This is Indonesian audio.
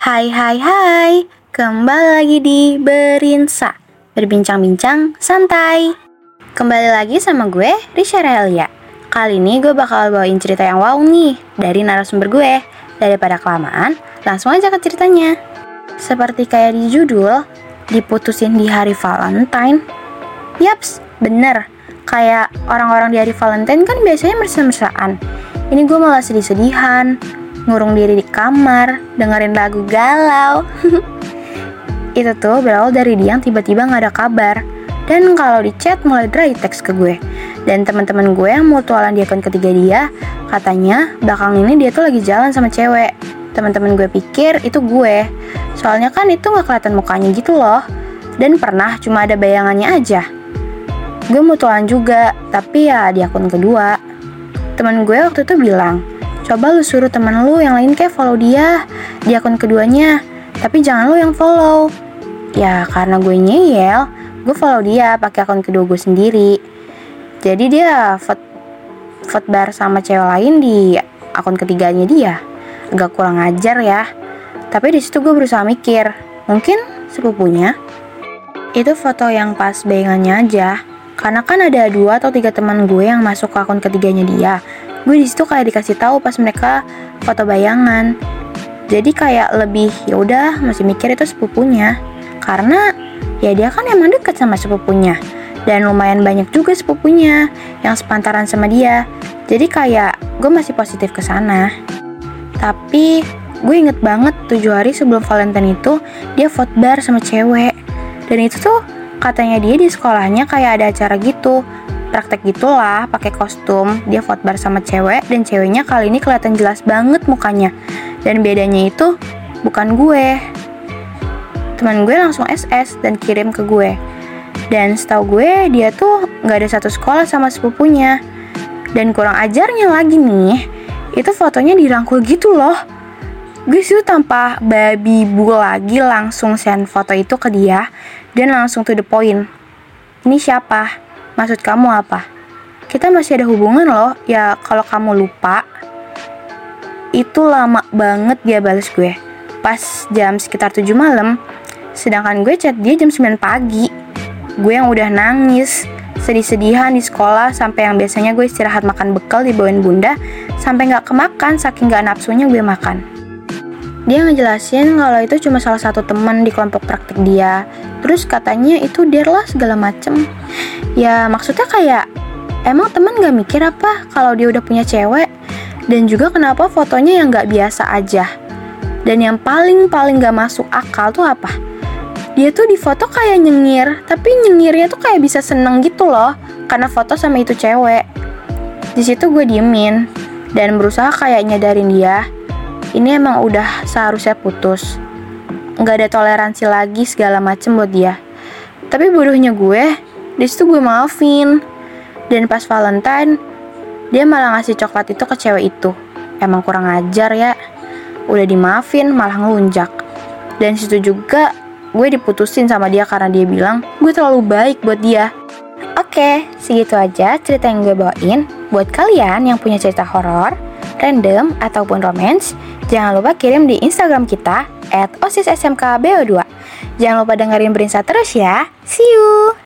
Hai hai hai, kembali lagi di Berinsa. Berbincang-bincang santai. Kembali lagi sama gue, Risha Relia Kali ini gue bakal bawain cerita yang wow nih Dari narasumber gue. Daripada kelamaan, langsung aja ke ceritanya. Seperti kayak di judul Diputusin di hari Valentine. Yaps, bener. Kayak orang-orang di hari Valentine kan biasanya mesra-mesraan Ini gue malah sedih-sedihan ngurung diri di kamar, dengerin lagu galau. Itu tuh berawal dari dia yang tiba-tiba nggak ada kabar. Dan kalau di chat mulai dry text ke gue. Dan teman-teman gue yang mutualan di akun ketiga dia, katanya belakang ini dia tuh lagi jalan sama cewek. Teman-teman gue pikir itu gue. Soalnya kan itu nggak kelihatan mukanya gitu loh. Dan pernah cuma ada bayangannya aja. Gue mutualan juga, tapi ya di akun kedua. Teman gue waktu itu bilang, Coba lu suruh temen lu yang lain kayak follow dia di akun keduanya, tapi jangan lu yang follow. Ya karena gue nyeyel, gue follow dia pakai akun kedua gue sendiri. Jadi dia vote vote bar sama cewek lain di akun ketiganya dia. Agak kurang ajar ya. Tapi di situ gue berusaha mikir, mungkin sepupunya. Itu foto yang pas bayangannya aja. Karena kan ada dua atau tiga teman gue yang masuk ke akun ketiganya dia gue di situ kayak dikasih tahu pas mereka foto bayangan. Jadi kayak lebih ya udah masih mikir itu sepupunya. Karena ya dia kan emang deket sama sepupunya. Dan lumayan banyak juga sepupunya yang sepantaran sama dia. Jadi kayak gue masih positif ke sana. Tapi gue inget banget tujuh hari sebelum Valentine itu dia vote bar sama cewek. Dan itu tuh katanya dia di sekolahnya kayak ada acara gitu praktek gitulah pakai kostum dia vote bar sama cewek dan ceweknya kali ini kelihatan jelas banget mukanya. Dan bedanya itu bukan gue. Teman gue langsung SS dan kirim ke gue. Dan setahu gue dia tuh nggak ada satu sekolah sama sepupunya. Dan kurang ajarnya lagi nih itu fotonya dirangkul gitu loh. Gue sih tanpa babi bu lagi langsung send foto itu ke dia dan langsung to the point. Ini siapa Maksud kamu apa? Kita masih ada hubungan loh, ya kalau kamu lupa. Itu lama banget dia balas gue. Pas jam sekitar 7 malam, sedangkan gue chat dia jam 9 pagi. Gue yang udah nangis, sedih-sedihan di sekolah sampai yang biasanya gue istirahat makan bekal dibawain bunda sampai nggak kemakan saking nggak nafsunya gue makan. Dia ngejelasin kalau itu cuma salah satu teman di kelompok praktik dia. Terus katanya itu dia lah segala macem. Ya maksudnya kayak emang temen gak mikir apa kalau dia udah punya cewek? Dan juga kenapa fotonya yang gak biasa aja? Dan yang paling-paling gak masuk akal tuh apa? Dia tuh di foto kayak nyengir, tapi nyengirnya tuh kayak bisa seneng gitu loh, karena foto sama itu cewek. Di situ gue diemin dan berusaha kayak nyadarin dia ini emang udah seharusnya putus. Nggak ada toleransi lagi segala macem buat dia. Tapi bodohnya gue, di situ gue maafin. Dan pas Valentine, dia malah ngasih coklat itu ke cewek itu. Emang kurang ajar ya. Udah dimaafin, malah ngelunjak. Dan situ juga gue diputusin sama dia karena dia bilang gue terlalu baik buat dia. Oke, segitu aja cerita yang gue bawain. Buat kalian yang punya cerita horor, random, ataupun romance, jangan lupa kirim di Instagram kita at osissmkbo2. Jangan lupa dengerin Berinsa terus ya. See you!